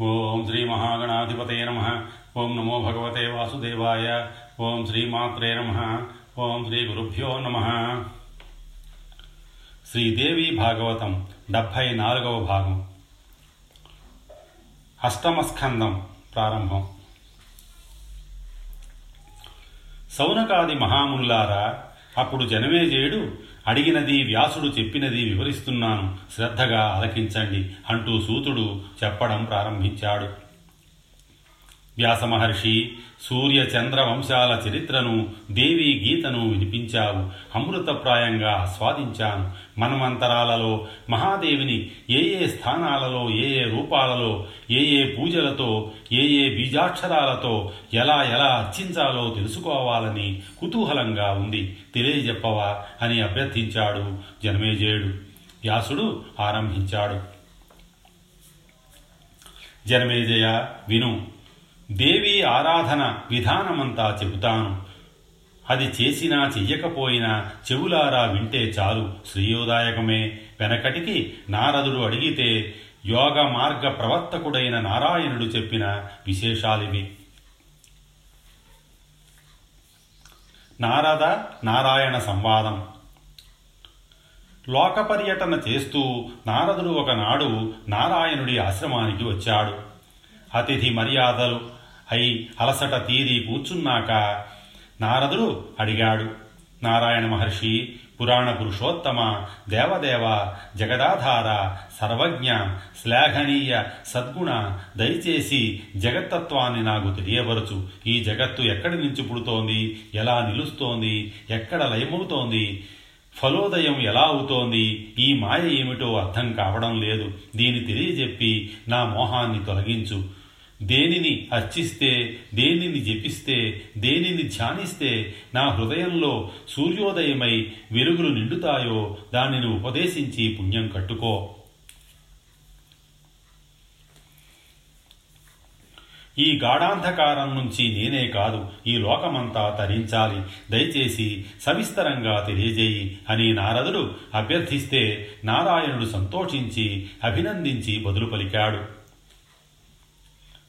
ఓం శ్రీ మహాగణాధిపతే నమ. ఓం నమో భగవతే వాసుదేవాయ. ఓం శ్రీమాత్రే నమ. ఓం శ్రీ గురుభ్యో నమ. శ్రీదేవి భాగవతం డెబ్భై నాలుగవ భాగం. అష్టమస్కందం ప్రారంభం. సౌనకాది మహామునులారా అప్పుడు జనమేజయుడు అడిగినది వ్యాసుడు చెప్పినది వివరిస్తున్నాను. శ్రద్ధగా ఆలకించండి. అంటూ సూతుడు చెప్పడం ప్రారంభించాడు. వ్యాసమహర్షి సూర్య చంద్ర వంశాల చరిత్రను దేవి గీతను వినిపించావు. అమృతప్రాయంగా ఆస్వాదించాను. మనమంతరాలలో మహాదేవిని ఏ ఏ స్థానాలలో ఏ ఏ రూపాలలో ఏ ఏ పూజలతో ఏ ఏ బీజాక్షరాలతో ఎలా ఎలా అర్చించాలో తెలుసుకోవాలని కుతూహలంగా ఉంది. తెలియజెప్పవా అని అభ్యర్థించాడు జనమేజయుడు. వ్యాసుడు ఆరంభించాడు. జనమేజయ విను. దేవి ఆరాధన విధానమంతా చెబుతాను. అది చేసినా చెయ్యకపోయినా చెవులారా వింటే చాలు. శ్రేయోదాయకమే. వెనకటికి నారదుడు అడిగితే యోగ మార్గ ప్రవర్తకుడైన నారాయణుడు చెప్పిన విశేషాలివి నారద నారాయణ సంవాదం. లోక పర్యటన చేస్తూ నారదుడు ఒకనాడు నారాయణుడి ఆశ్రమానికి వచ్చాడు. అతిథి మర్యాదలు అయి అలసట తీరి కూర్చున్నాక నారదుడు అడిగాడు నారాయణ మహర్షి పురాణ పురుషోత్తమ దేవదేవ జగదాధార సర్వజ్ఞ శ్లాఘనీయ సద్గుణ దయచేసి జగత్తత్వాన్ని నాకు తెలియవరచు ఈ జగత్తు ఎక్కడి నుంచి పుడుతోంది? ఎలా నిలుస్తోంది? ఎక్కడ లయమవుతోంది? ఫలోదయం ఎలా అవుతోంది? ఈ మాయ ఏమిటో అర్థం కావడం లేదు. దీని తెలియజెప్పి నా మోహాన్ని తొలగించు. దేనిని అర్చిస్తే దేనిని జపిస్తే దేనిని ధ్యానిస్తే నా హృదయంలో సూర్యోదయమై వెలుగులు నిండుతాయో దానిని ఉపదేశించి పుణ్యం కట్టుకో. ఈ గాఢాంధకారం నుంచి నేనే కాదు ఈ లోకమంతా తరించాలి. దయచేసి సవిస్తరంగా తెలియజేయి అని నారదుడు అభ్యర్థిస్తే నారాయణుడు సంతోషించి అభినందించి బదులు పలికాడు.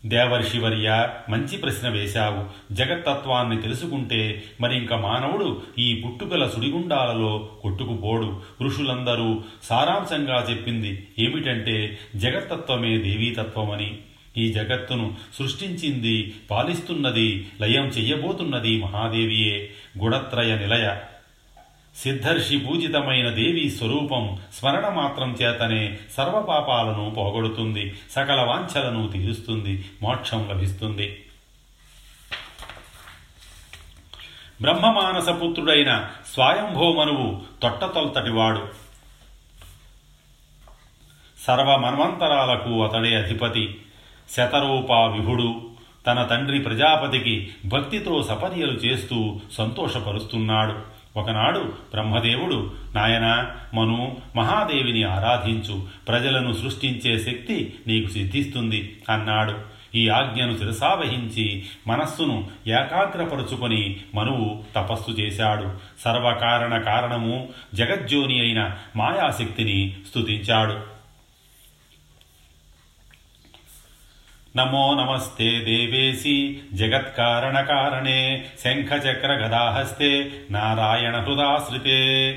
దేవర్షివర్య మంచి ప్రశ్న వేశావు. జగత్తత్వాన్ని తెలుసుకుంటే మరింక మానవుడు ఈ పుట్టుకల సుడిగుండాలలో కొట్టుకుపోడు. ఋషులందరూ సారాంశంగా చెప్పింది ఏమిటంటే జగత్తత్వమే దేవీతత్వమని. ఈ జగత్తును సృష్టించింది పాలిస్తున్నది లయం చెయ్యబోతున్నది మహాదేవియే. గుణత్రయ నిలయ. సిద్ధర్షి పూజితమైన దేవి స్వరూపం స్మరణ మాత్రం చేతనే సర్వపాపాలను పోగొడుతుంది సకల వాంఛలను తీరుస్తుంది మోక్షం లభిస్తుంది. బ్రహ్మమానసపుత్రుడైన స్వయంభోమనువు తొట్టతొల్తటివాడు సర్వ మన్వంతరాలకు అతడే అధిపతి. శతరూపా విభుడు తన తండ్రి ప్రజాపతికి భక్తితో సపర్యలు చేస్తూ సంతోషపరుస్తున్నాడు. ఒకనాడు బ్రహ్మదేవుడు నాయన మను మహాదేవిని ఆరాధించు. ప్రజలను సృష్టించే శక్తి నీకు సిద్ధిస్తుంది అన్నాడు. ఈ ఆజ్ఞను శిరసావహించి మనస్సును ఏకాగ్రపరుచుకొని మనువు తపస్సు చేశాడు. సర్వకారణ కారణము జగజ్జోని అయిన మాయాశక్తిని స్తుతించాడు. నమో నమస్తే దేవేసి జగత్కారణకారణే శంఖచక్రగదాహస్తే నారాయణ హృదాశ్రితే.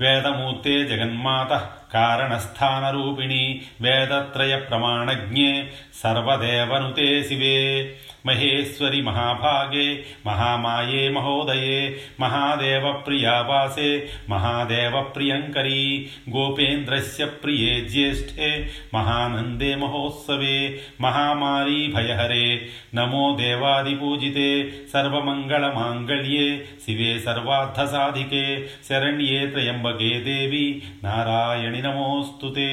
వేదమూర్తే జగన్మాత కారణస్థానరూపిణి. వేదత్రయ ప్రమాణజ్ఞే. సర్వదేవనుతే శివే. మహేశ్వరి మహాభాగే మహామాయే మహోదయే మహాదేవ ప్రియావాసే మహాదేవ ప్రియంకరీ గోపేంద్రస్య ప్రియే జ్యేష్ఠే మహానందే మహోత్సవే మహామారీ భయహరే నమో దేవాదిపూజితే సర్వమంగళమాంగళ్యే శివే సర్వార్థసాధికే శరణ్యే త్రయంబకే దేవి నారాయణి నమోస్తుతే.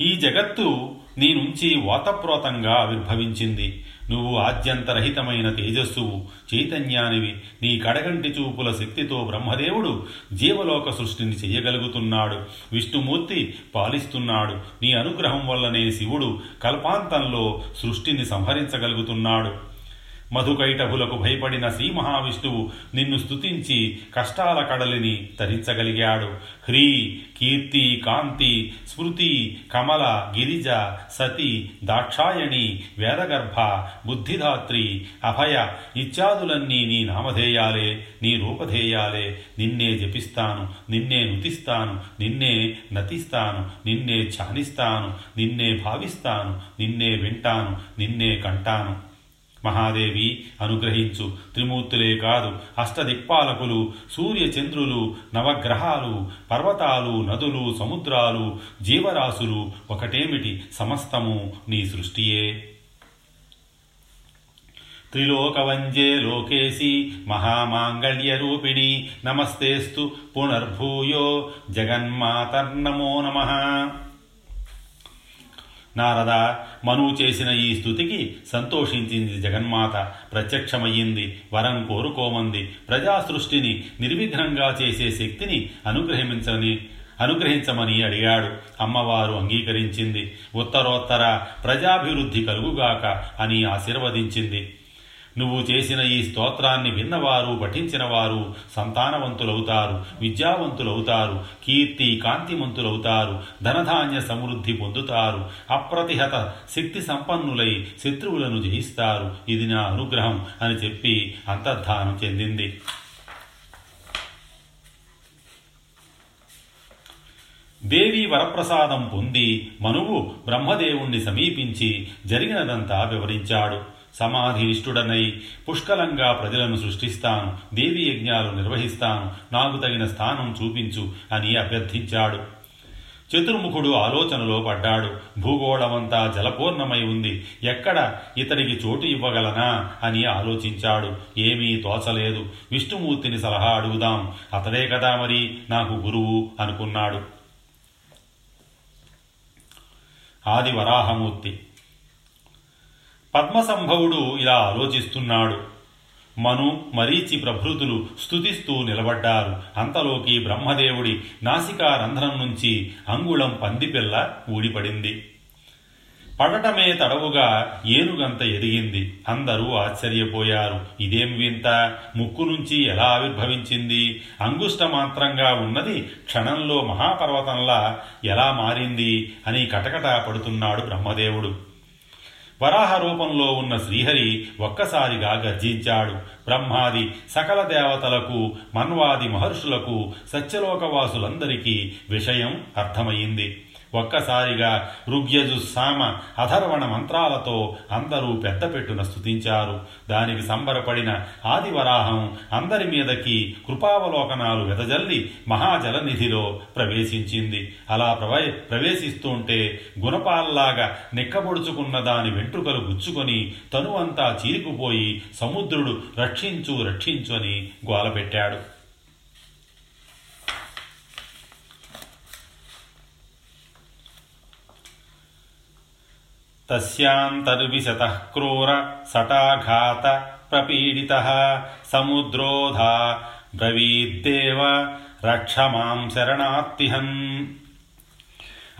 ఈ జగత్తు నీ నుంచి వాతప్రోతంగా ఆవిర్భవించింది. నువ్వు ఆద్యంతరహితమైన తేజస్సువు చైతన్యానివి నీ కడగంటి చూపుల శక్తితో బ్రహ్మదేవుడు జీవలోక సృష్టిని చేయగలుగుతున్నాడు. విష్ణుమూర్తి పాలిస్తున్నాడు. నీ అనుగ్రహం వల్లనే శివుడు కల్పాంతంలో సృష్టిని సంహరించగలుగుతున్నాడు. మధుకైటభులకు భయపడిన శ్రీ మహావిష్ణువు నిన్ను స్తుతించి కష్టాల కడలిని తరించగలిగాడు. హ్రీ కీర్తి కాంతి స్మృతి కమల గిరిజ సతి దాక్షాయణి వేదగర్భ బుద్ధిదాత్రి అభయ ఇత్యాదులన్నీ నీ నామధేయాలే నీ రూపధేయాలే. నిన్నే జపిస్తాను నిన్నే నుతిస్తాను నిన్నే నతిస్తాను నిన్నే ఛానిస్తాను నిన్నే భావిస్తాను నిన్నే వింటాను నిన్నే కంటాను. మహాదేవి అనుగ్రహించు. త్రిమూర్తులే కాదు అష్టదిక్పాలకులు సూర్యచంద్రులు నవగ్రహాలు పర్వతాలు నదులు సముద్రాలు జీవరాశులు ఒకటేమిటి సమస్తము నీ సృష్టియే. త్రిలోకవంజే లోకేశి మహామాంగళ్యరూపిణి నమస్తేస్తు పునర్భూయో. జగన్మాతర్నమో నమ. నారద మనువు చేసిన ఈ స్థుతికి సంతోషించింది జగన్మాత. ప్రత్యక్షమయ్యింది వరం కోరుకోమంది. ప్రజా సృష్టిని నిర్విఘ్నంగా చేసే శక్తిని అనుగ్రహించని అనుగ్రహించమని అడిగాడు. అమ్మవారు అంగీకరించింది. ఉత్తరోత్తర ప్రజాభివృద్ధి కలుగుగాక అని ఆశీర్వదించింది. నువ్వు చేసిన ఈ స్తోత్రాన్ని విన్నవారు పఠించినవారు సంతానవంతులవుతారు విద్యావంతులవుతారు కీర్తి కాంతిమంతులవుతారు ధనధాన్య సమృద్ధి పొందుతారు అప్రతిహత శక్తి సంపన్నులై శత్రువులను జయిస్తారు. ఇది నా అనుగ్రహం అని చెప్పి అంతర్ధానం చెందింది. దేవి వరప్రసాదం పొంది మనువు బ్రహ్మదేవుణ్ణి సమీపించి జరిగినదంతా వివరించాడు. సమాధినిష్ఠుడనై పుష్కలంగా ప్రజలను సృష్టిస్తాను దేవి యజ్ఞాలు నిర్వహిస్తాను నాకు తగిన స్థానం చూపించు అని అభ్యర్థించాడు. చతుర్ముఖుడు ఆలోచనలో పడ్డాడు. భూగోళమంతా జలపూర్ణమై ఉంది. ఎక్కడ ఇతనికి చోటు ఇవ్వగలనా అని ఆలోచించాడు. ఏమీ తోచలేదు. విష్ణుమూర్తిని సలహా అడుగుదాం. అతడే కదా మరి నాకు గురువు అనుకున్నాడు. ఆది వరాహమూర్తి పద్మసంభవుడు ఇలా ఆలోచిస్తున్నాడు. మను మరీచి ప్రభృతులు స్థుతిస్తూ నిలబడ్డారు. అంతలోకి బ్రహ్మదేవుడి నాసికా రంధ్రం నుంచి అంగుళం పందిపిల్ల ఊడిపడింది. పడటమే తడవుగా ఏనుగంత ఎదిగింది. అందరూ ఆశ్చర్యపోయారు. ఇదేం వింత? ముక్కు నుంచి ఎలా ఆవిర్భవించింది? అంగుష్ట మాత్రంగా ఉన్నది క్షణంలో మహాపర్వతంలా ఎలా మారింది? అని కటకట పడుతున్నాడు బ్రహ్మదేవుడు. వరాహ రూపంలో ఉన్న శ్రీహరి ఒక్కసారిగా గర్జించాడు. బ్రహ్మాది సకల దేవతలకు మన్వాది మహర్షులకు సత్యలోకవాసులందరికీ విషయం అర్థమైంది ఒక్కసారిగా ఋగ్యజు సామ అధర్వణ మంత్రాలతో అందరూ పెద్దపెట్టున స్థుతించారు దానికి సంబరపడిన ఆదివరాహం అందరి మీదకి కృపావలోకనాలు వెదజల్లి మహాజలనిధిలో ప్రవేశించింది. అలా ప్రవ ప్రవేశిస్తుంటే గుణపాల్లాగా నిక్కబొడుచుకున్న దాని వెంట్రుకలు గుచ్చుకొని తనువంతా చీరుకుపోయి సముద్రుడు రక్షించు రక్షించు అని గోలపెట్టాడు. తస్యాంతర్విశతః క్రూర సటాఘాత ప్రపీడిత సముద్రోధా బ్రవీద్దేవ రక్ష మాం శరణాత్తిహం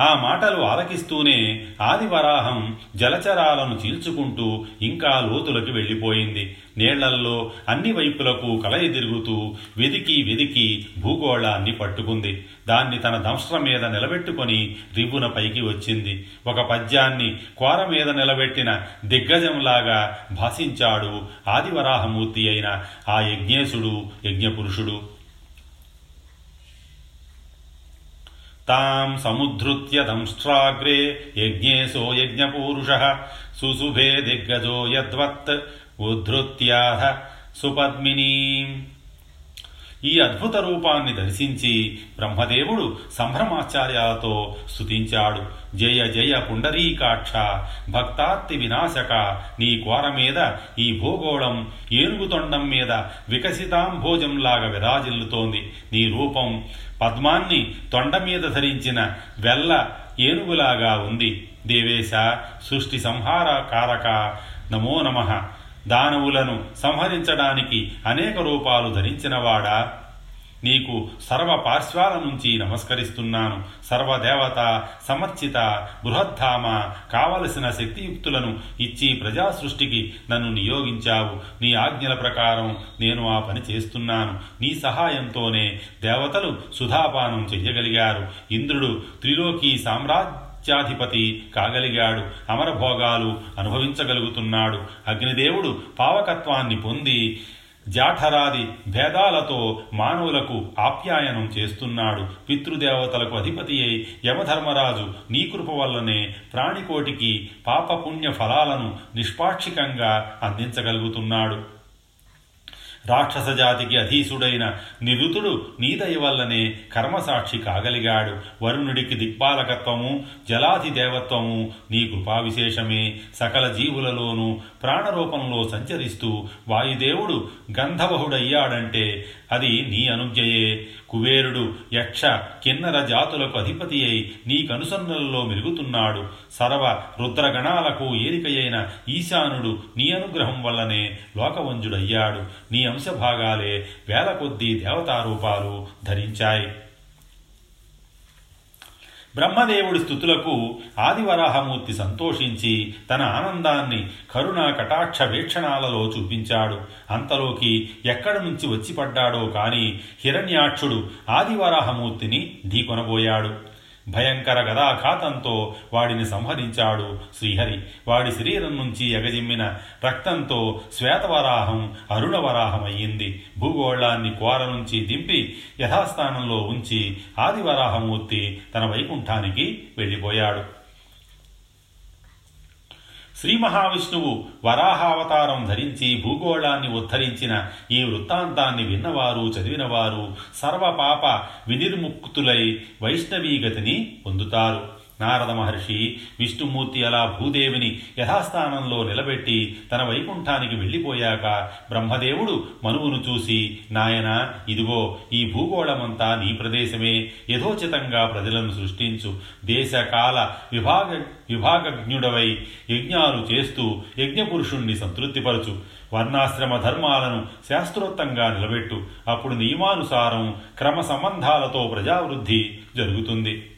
ఆ మాటలు ఆలకిస్తూనే ఆదివరాహం జలచరాలను చీల్చుకుంటూ ఇంకా లోతులకి వెళ్ళిపోయింది. నీళ్ళల్లో అన్ని వైపులకు కలయి తిరుగుతూ వెదికి వెదికి భూగోళాన్ని పట్టుకుంది. దాన్ని తన దంష్ట్ర మీద నిలబెట్టుకొని రివ్వున పైకి వచ్చింది. ఒక పద్యాన్ని కోర మీద నిలబెట్టిన దిగ్గజంలాగా భాషించాడు ఆదివరాహమూర్తి అయిన ఆ యజ్ఞేశుడు యజ్ఞపురుషుడు. ताम समुद्रुत्य दंष्ट्राग्रे यज्ञेशो यज्ञपूरुषः सुसुभे दिग्गजो यद्वत् उद्धृत्याह सुपद्मिनीम्। ఈ అద్భుత రూపాన్ని దర్శించి బ్రహ్మదేవుడు సంభ్రమాచార్యాలతో స్థుతించాడు జయ జయ పుండరీకాక్ష భక్తార్తి వినాశక నీ కోర మీద ఈ భూగోళం ఏనుగుతొండం మీద వికసితాంభోజంలాగా విరాజిల్లుతోంది. నీ రూపం పద్మాన్ని తొండ మీద ధరించిన వెల్ల ఏనుగులాగా ఉంది. దేవేశ సృష్టి సంహార కారక నమో నమః. దానవులను సంహరించడానికి అనేక రూపాలు ధరించినవాడా? నీకు సర్వ పార్శ్వాల నుంచి నమస్కరిస్తున్నాను. సర్వదేవత సమర్చిత బృహద్ధామ కావలసిన శక్తియుక్తులను ఇచ్చి ప్రజా సృష్టికి నన్ను నియోగించావు. నీ ఆజ్ఞల ప్రకారం నేను ఆ పని చేస్తున్నాను. నీ సహాయంతోనే దేవతలు సుధాపానం చెయ్యగలిగారు. ఇంద్రుడు త్రిలోకి సామ్రాజ్య మత్స్యాధిపతి కాగలిగాడు. అమరభోగాలు అనుభవించగలుగుతున్నాడు. అగ్నిదేవుడు పావకత్వాన్ని పొంది జాఠరాది భేదాలతో మానవులకు ఆప్యాయనం చేస్తున్నాడు. పితృదేవతలకు అధిపతి అయి యమధర్మరాజు నీ కృప వల్లనే ప్రాణికోటికి పాపపుణ్య ఫలాలను నిష్పాక్షికంగా అందించగలుగుతున్నాడు. రాక్షస జాతికి అధీసుడైన నిరుతుడు నీదయ వల్లనే కర్మసాక్షి కాగలిగాడు. వరుణుడికి దిక్పాలకత్వము జలాధి దేవత్వము నీ కృపావిశేషమే. సకల జీవులలోనూ ప్రాణరూపంలో సంచరిస్తూ వాయుదేవుడు గంధవహుడయ్యాడంటే అది నీ అనుజ్ఞయే. కుబేరుడు యక్ష కిన్నర జాతులకు అధిపతి అయి నీ మెరుగుతున్నాడు సర్వ రుద్రగణాలకు ఏరికయైన ఈశానుడు నీ అనుగ్రహం వల్లనే లోకవంజుడయ్యాడు. నీ అంశభాగాలే వేల కొద్దీ దేవతారూపాలు ధరించాయి. బ్రహ్మదేవుడి స్థుతులకు ఆదివరాహమూర్తి సంతోషించి తన ఆనందాన్ని కరుణ కటాక్ష వీక్షణాలలో చూపించాడు. అంతలోకి ఎక్కడి నుంచి వచ్చి పడ్డాడో కాని హిరణ్యాక్షుడు ఆదివరాహమూర్తిని ఢీకొనబోయాడు. భయంకర గదాఘాతంతో వాడిని సంహరించాడు శ్రీహరి. వాడి శరీరం నుంచి ఎగజిమ్మిన రక్తంతో శ్వేతవరాహం అరుణవరాహమయ్యింది. భూగోళాన్ని కోర నుంచి దింపి యథాస్థానంలో ఉంచి ఆదివరాహమూర్తి తన వైకుంఠానికి వెళ్ళిపోయాడు. శ్రీ మహావిష్ణువు వరాహావతారం ధరించి భూగోళాన్ని ఉద్ధరించిన ఈ వృత్తాంతాన్ని విన్నవారు చదివినవారు సర్వపాప వినిర్ముక్తులై వైష్ణవీగతిని పొందుతారు. నారద మహర్షి విష్ణుమూర్తి అలా భూదేవిని యథాస్థానంలో నిలబెట్టి తన వైకుంఠానికి వెళ్ళిపోయాక బ్రహ్మదేవుడు మనువును చూసి నాయన ఇదిగో ఈ భూగోళమంతా నీ ప్రదేశమే. యథోచితంగా ప్రజలను సృష్టించు. దేశకాల విభాగ విభాగజ్ఞుడవై యజ్ఞాలు చేస్తూ యజ్ఞపురుషుణ్ణి సంతృప్తిపరచు. వర్ణాశ్రమ ధర్మాలను శాస్త్రోత్తంగా నిలబెట్టు. అప్పుడు నియమానుసారం క్రమ సంబంధాలతో ప్రజావృద్ధి జరుగుతుంది.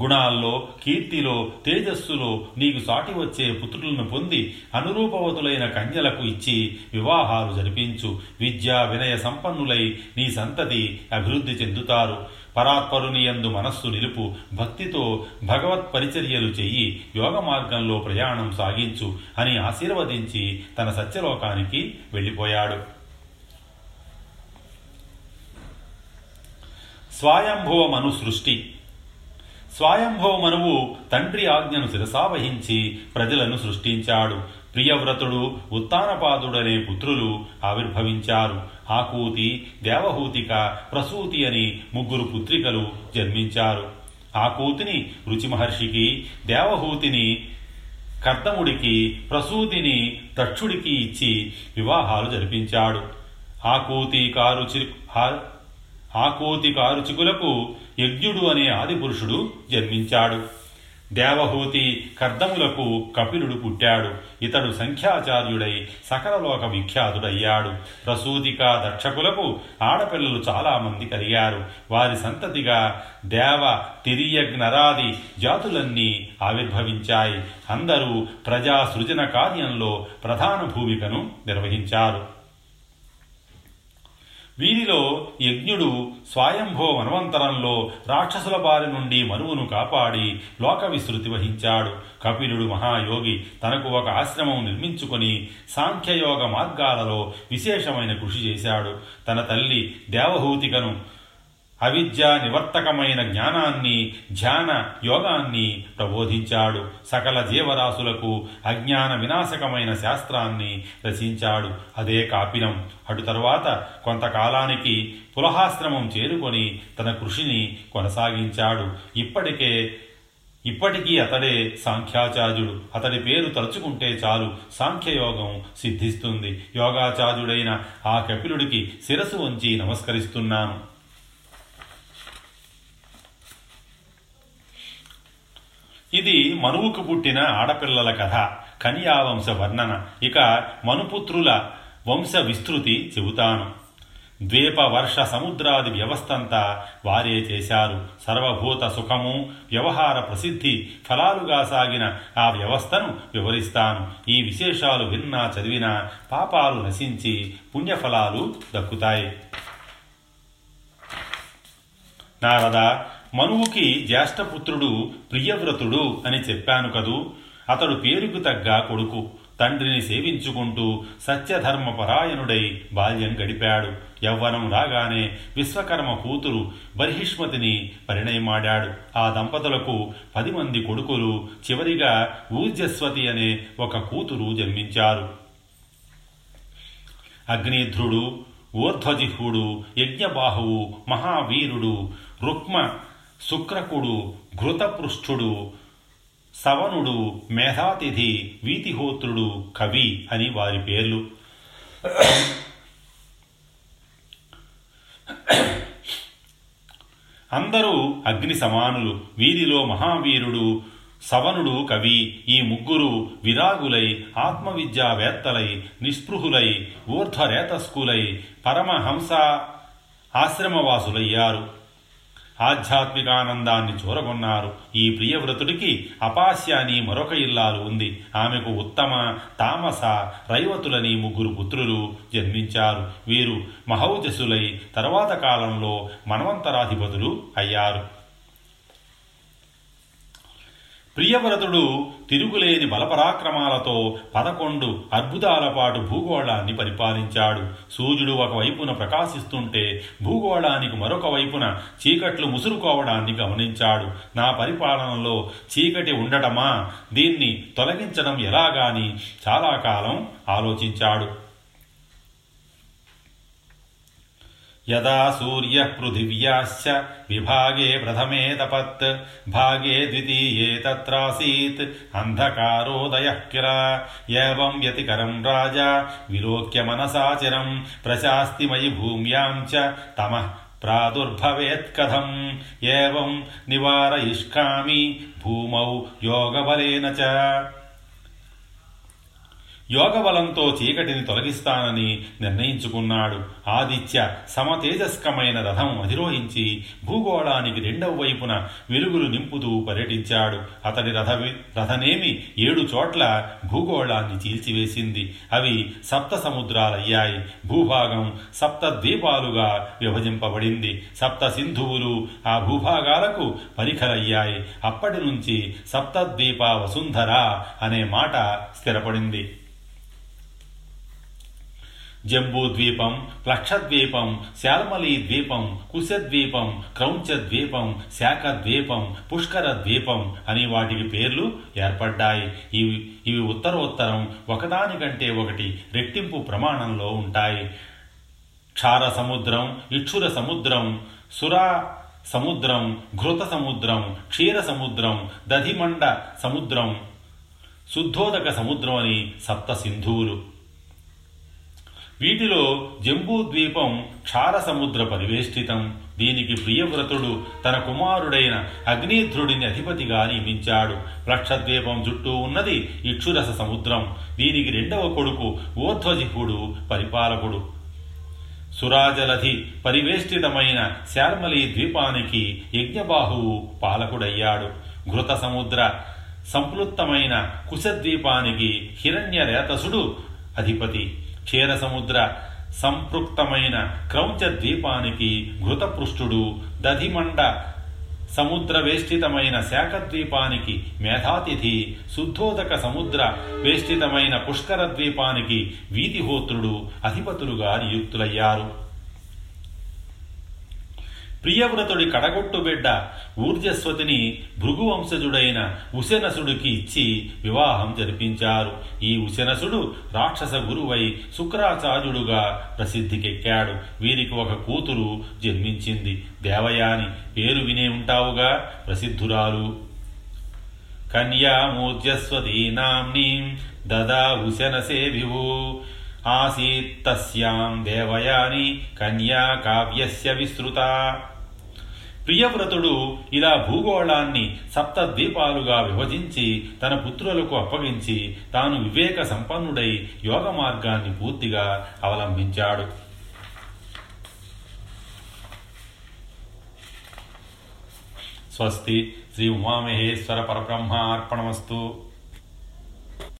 గుణాల్లో కీర్తిలో తేజస్సులో నీకు సాటి వచ్చే పుత్రులను పొంది అనురూపవతులైన కన్యలకు ఇచ్చి వివాహాలు జరిపించు. విద్యా వినయ సంపన్నులై నీ సంతతి అభివృద్ధి చెందుతారు. పరాత్పరుని యందు మనస్సు నిలుపు. భక్తితో భగవత్ పరిచర్యలు చెయ్యి. యోగ మార్గంలో ప్రయాణం సాగించు అని ఆశీర్వదించి తన సత్యలోకానికి వెళ్ళిపోయాడు. స్వయంభువ మను సృష్టి. స్వయంభవ మనువు తండ్రి ఆజ్ఞను శిరసావహించి ప్రజలను సృష్టించాడు. ప్రియవ్రతుడు ఉత్తానపాదుడనే పుత్రులు ఆవిర్భవించారు. ఆకూతి దేవహూతిక ప్రసూతి అని ముగ్గురు పుత్రికలు జన్మించారు. ఆకూతిని రుచి మహర్షికి దేవహూతిని కర్తముడికి ప్రసూతిని దక్షుడికి ఇచ్చి వివాహాలు జరిపించాడు. ఆకూతి కారు చిరు ఆకోతి కారుచికులకు యజ్ఞుడు అనే ఆదిపురుషుడు జన్మించాడు. దేవహూతి కర్దములకు కపిలుడు పుట్టాడు. ఇతడు సంఖ్యాచార్యుడై సకలలోక విఖ్యాతుడయ్యాడు. ప్రసూతిక దక్షకులకు ఆడపిల్లలు చాలామంది కలిగారు. వారి సంతతిగా దేవ తిరియజ్ఞరాది జాతులన్నీ ఆవిర్భవించాయి. అందరూ ప్రజా సృజన కార్యంలో ప్రధాన భూమికను నిర్వహించారు. వీరిలో యజ్ఞుడు స్వయంభో వనవంతరంలో రాక్షసుల బారి నుండి మనువును కాపాడి లోక విస్తృతి వహించాడు. కపిలుడు మహాయోగి తనకు ఒక ఆశ్రమం నిర్మించుకొని సాంఖ్యయోగ మార్గాలలో విశేషమైన కృషి చేశాడు. తన తల్లి దేవహూతికను అవిద్య నివర్తకమైన జ్ఞానాన్ని ధ్యాన యోగాన్ని ప్రబోధించాడు. సకల జీవరాశులకు అజ్ఞాన వినాశకమైన శాస్త్రాన్ని రచించాడు. అదే కాపిలం. అటు తరువాత కొంతకాలానికి పులహాశ్రమం చేరుకొని తన కృషిని కొనసాగించాడు. ఇప్పటికే ఇప్పటికీ అతడే సాంఖ్యాచార్యుడు. అతడి పేరు తలుచుకుంటే చాలు సాంఖ్యయోగం సిద్ధిస్తుంది. యోగాచార్యుడైన ఆ కపిలుడికి శిరసు వంచి నమస్కరిస్తున్నాను. ఇది మనువుకు పుట్టిన ఆడపిల్లల కథ కన్యావంశ వర్ణన. ఇక మనుపుత్రుల వంశ విస్తృతి చెబుతాను. ద్వీప వర్ష సముద్రాది వ్యవస్థంతా వారే చేశారు. సర్వభూత సుఖము వ్యవహార ప్రసిద్ధి ఫలాలుగా సాగిన ఆ వ్యవస్థను వివరిస్తాను. ఈ విశేషాలు విన్నా చదివినా పాపాలు నశించి పుణ్యఫలాలు దక్కుతాయి. నారద మనువుకి జ్యేష్ఠపుత్రుడు ప్రియవ్రతుడు అని చెప్పాను కదూ. అతడు పేరుకు తగ్గ కొడుకు తండ్రిని సేవించుకుంటూ సత్యధర్మ పరాయణుడై బాల్యం గడిపాడు. యవ్వనం రాగానే విశ్వకర్మ కూతురు బర్హిష్మతిని పరిణయమాడాడు. ఆ దంపతులకు పది మంది కొడుకులు చివరిగా ఊర్జస్వతి అనే ఒక కూతురు జన్మించారు. అగ్నిధ్రుడు ఊర్ధ్వజిహ్వుడు యజ్ఞబాహువు మహావీరుడు రుక్మ శుక్రకుడు ఘృతపృష్ఠుడు సవనుడు మేధాతిథి వీతిహోత్రుడు కవి అని వారి పేర్లు. అందరూ అగ్ని సమానులు వీరిలో మహావీరుడు సవనుడు కవి ఈ ముగ్గురు విరాగులై ఆత్మవిద్యావేత్తలై నిస్పృహులై ఊర్ధ్వరేతస్కులై పరమహంస ఆశ్రమవాసులయ్యారు. ఆధ్యాత్మికానందాన్ని చూరగొన్నారు. ఈ ప్రియవ్రతుడికి అపాస్యాని మరొక ఇల్లాలు ఉంది. ఆమెకు ఉత్తమ తామస రైవతులని ముగ్గురు పుత్రులు జన్మించారు. వీరు మహౌజసులై తర్వాత కాలంలో మనవంతరాధిపతులు అయ్యారు. ప్రియవ్రతుడు తిరుగులేని బలపరాక్రమాలతో పదకొండు అద్భుతాల పాటు భూగోళాన్ని పరిపాలించాడు. సూర్యుడు ఒకవైపున ప్రకాశిస్తుంటే భూగోళానికి మరొక వైపున చీకట్లు ముసురుకోవడాన్ని గమనించాడు. నా పరిపాలనలో చీకటి ఉండటమా? దీన్ని తొలగించడం ఎలాగాని చాలా కాలం ఆలోచించాడు. यदा सूर्यः पृथिव्याश्च विभागे प्रथमे तपत्, भागे द्वितीये तत्रासीत्, अन्धकारोदयः किल? एवं व्यतिकरं राजा, विलोक्य मनसा मनसाचिरं प्रशास्ति मयि भूम्यां च तमः प्रादुर्भवेत्कथम् एवं निवारयिष्कामि, भूमौ योगबलेन च। యోగబలంతో చీకటిని తొలగిస్తానని నిర్ణయించుకున్నాడు. ఆదిత్య సమతేజస్కమైన రథం అధిరోహించి భూగోళానికి రెండవ వైపున వెలుగులు నింపుతూ పర్యటించాడు. అతడి రథ రథనేమి ఏడు చోట్ల భూగోళాన్ని చీల్చివేసింది. అవి సప్త సముద్రాలయ్యాయి భూభాగం సప్త ద్వీపాలుగా విభజింపబడింది. సప్త సింధువులు ఆ భూభాగాలకు పరిఖలయ్యాయి. అప్పటి నుంచి సప్తద్వీప వసుంధర అనే మాట స్థిరపడింది. జంబూ ద్వీపం ప్లక్షద్వీపం శాల్మలీ ద్వీపం కుశద్వీపం క్రౌంచ ద్వీపం శాఖ ద్వీపం పుష్కర ద్వీపం అని వాటికి పేర్లు ఏర్పడ్డాయి. ఇవి ఇవి ఉత్తరోత్తరం ఒకదానికంటే ఒకటి రెట్టింపు ప్రమాణంలో ఉంటాయి. క్షార సముద్రం ఇక్షుర సముద్రం సురా సముద్రం ఘృత సముద్రం క్షీర సముద్రం దధిమండ సముద్రం శుద్ధోదక సముద్రం అని సప్త సింధువులు వీటిలో జంబూ ద్వీపం క్షార సముద్ర పరివేష్టితం. దీనికి ప్రియవ్రతుడు తన కుమారుడైన అగ్నిధ్రుడిని అధిపతిగా నియమించాడు. లక్షద్వీపం చుట్టూ ఉన్నది ఇక్షురస సముద్రం. దీనికి రెండవ కొడుకు ఊర్ధ్వజిహుడు పరిపాలకుడు. సురాజలధి పరివేష్టితమైన శాల్మలి ద్వీపానికి యజ్ఞబాహువు పాలకుడయ్యాడు. ఘృత సముద్ర సంప్లుప్తమైన కుశద్వీపానికి హిరణ్యరేతసుడు అధిపతి. క్షీర సముద్ర సంపృక్తమైన క్రౌంచ ద్వీపానికి ఘృతపృష్ఠుడు. దధిమండ సముద్ర వేష్టితమైన శాఖద్వీపానికి మేధాతిథి. శుద్ధోదక సముద్ర వేష్టితమైన పుష్కర ద్వీపానికి వీతిహోత్రుడు అధిపతులుగా నియుక్తులయ్యారు. ప్రియవ్రతుడి కడగొట్టు బిడ్డ ఊర్జస్వతిని భృగువంశజుడైన ఉశనసుడికి ఇచ్చి వివాహం జరిపించారు. ఈ ఉశనసుడు రాక్షస గురువై శుక్రాచార్యుడుగా ప్రసిద్ధికెక్కాడు. వీరికి ఒక కూతురు జన్మించింది. దేవయాని పేరు వినే ఉంటావుగా ప్రసిద్ధురాలు. కన్యామూర్జస్వతీ నామ్నీం దదా ఉశనసేభివు ఆసీత్తస్యాం దేవయాని కన్యా కావ్యస్య విస్తృత. ప్రియవ్రతుడు ఇలా భూగోళాన్ని సప్త ద్వీపాలుగా విభజించి తన పుత్రులకు అప్పగించి తాను వివేక సంపన్నుడై యోగ మార్గాన్ని పూర్తిగా అవలంబించాడు. స్వస్తి. శ్రీ ఉమామహేశ్వర పరబ్రహ్మ అర్పణమస్తు.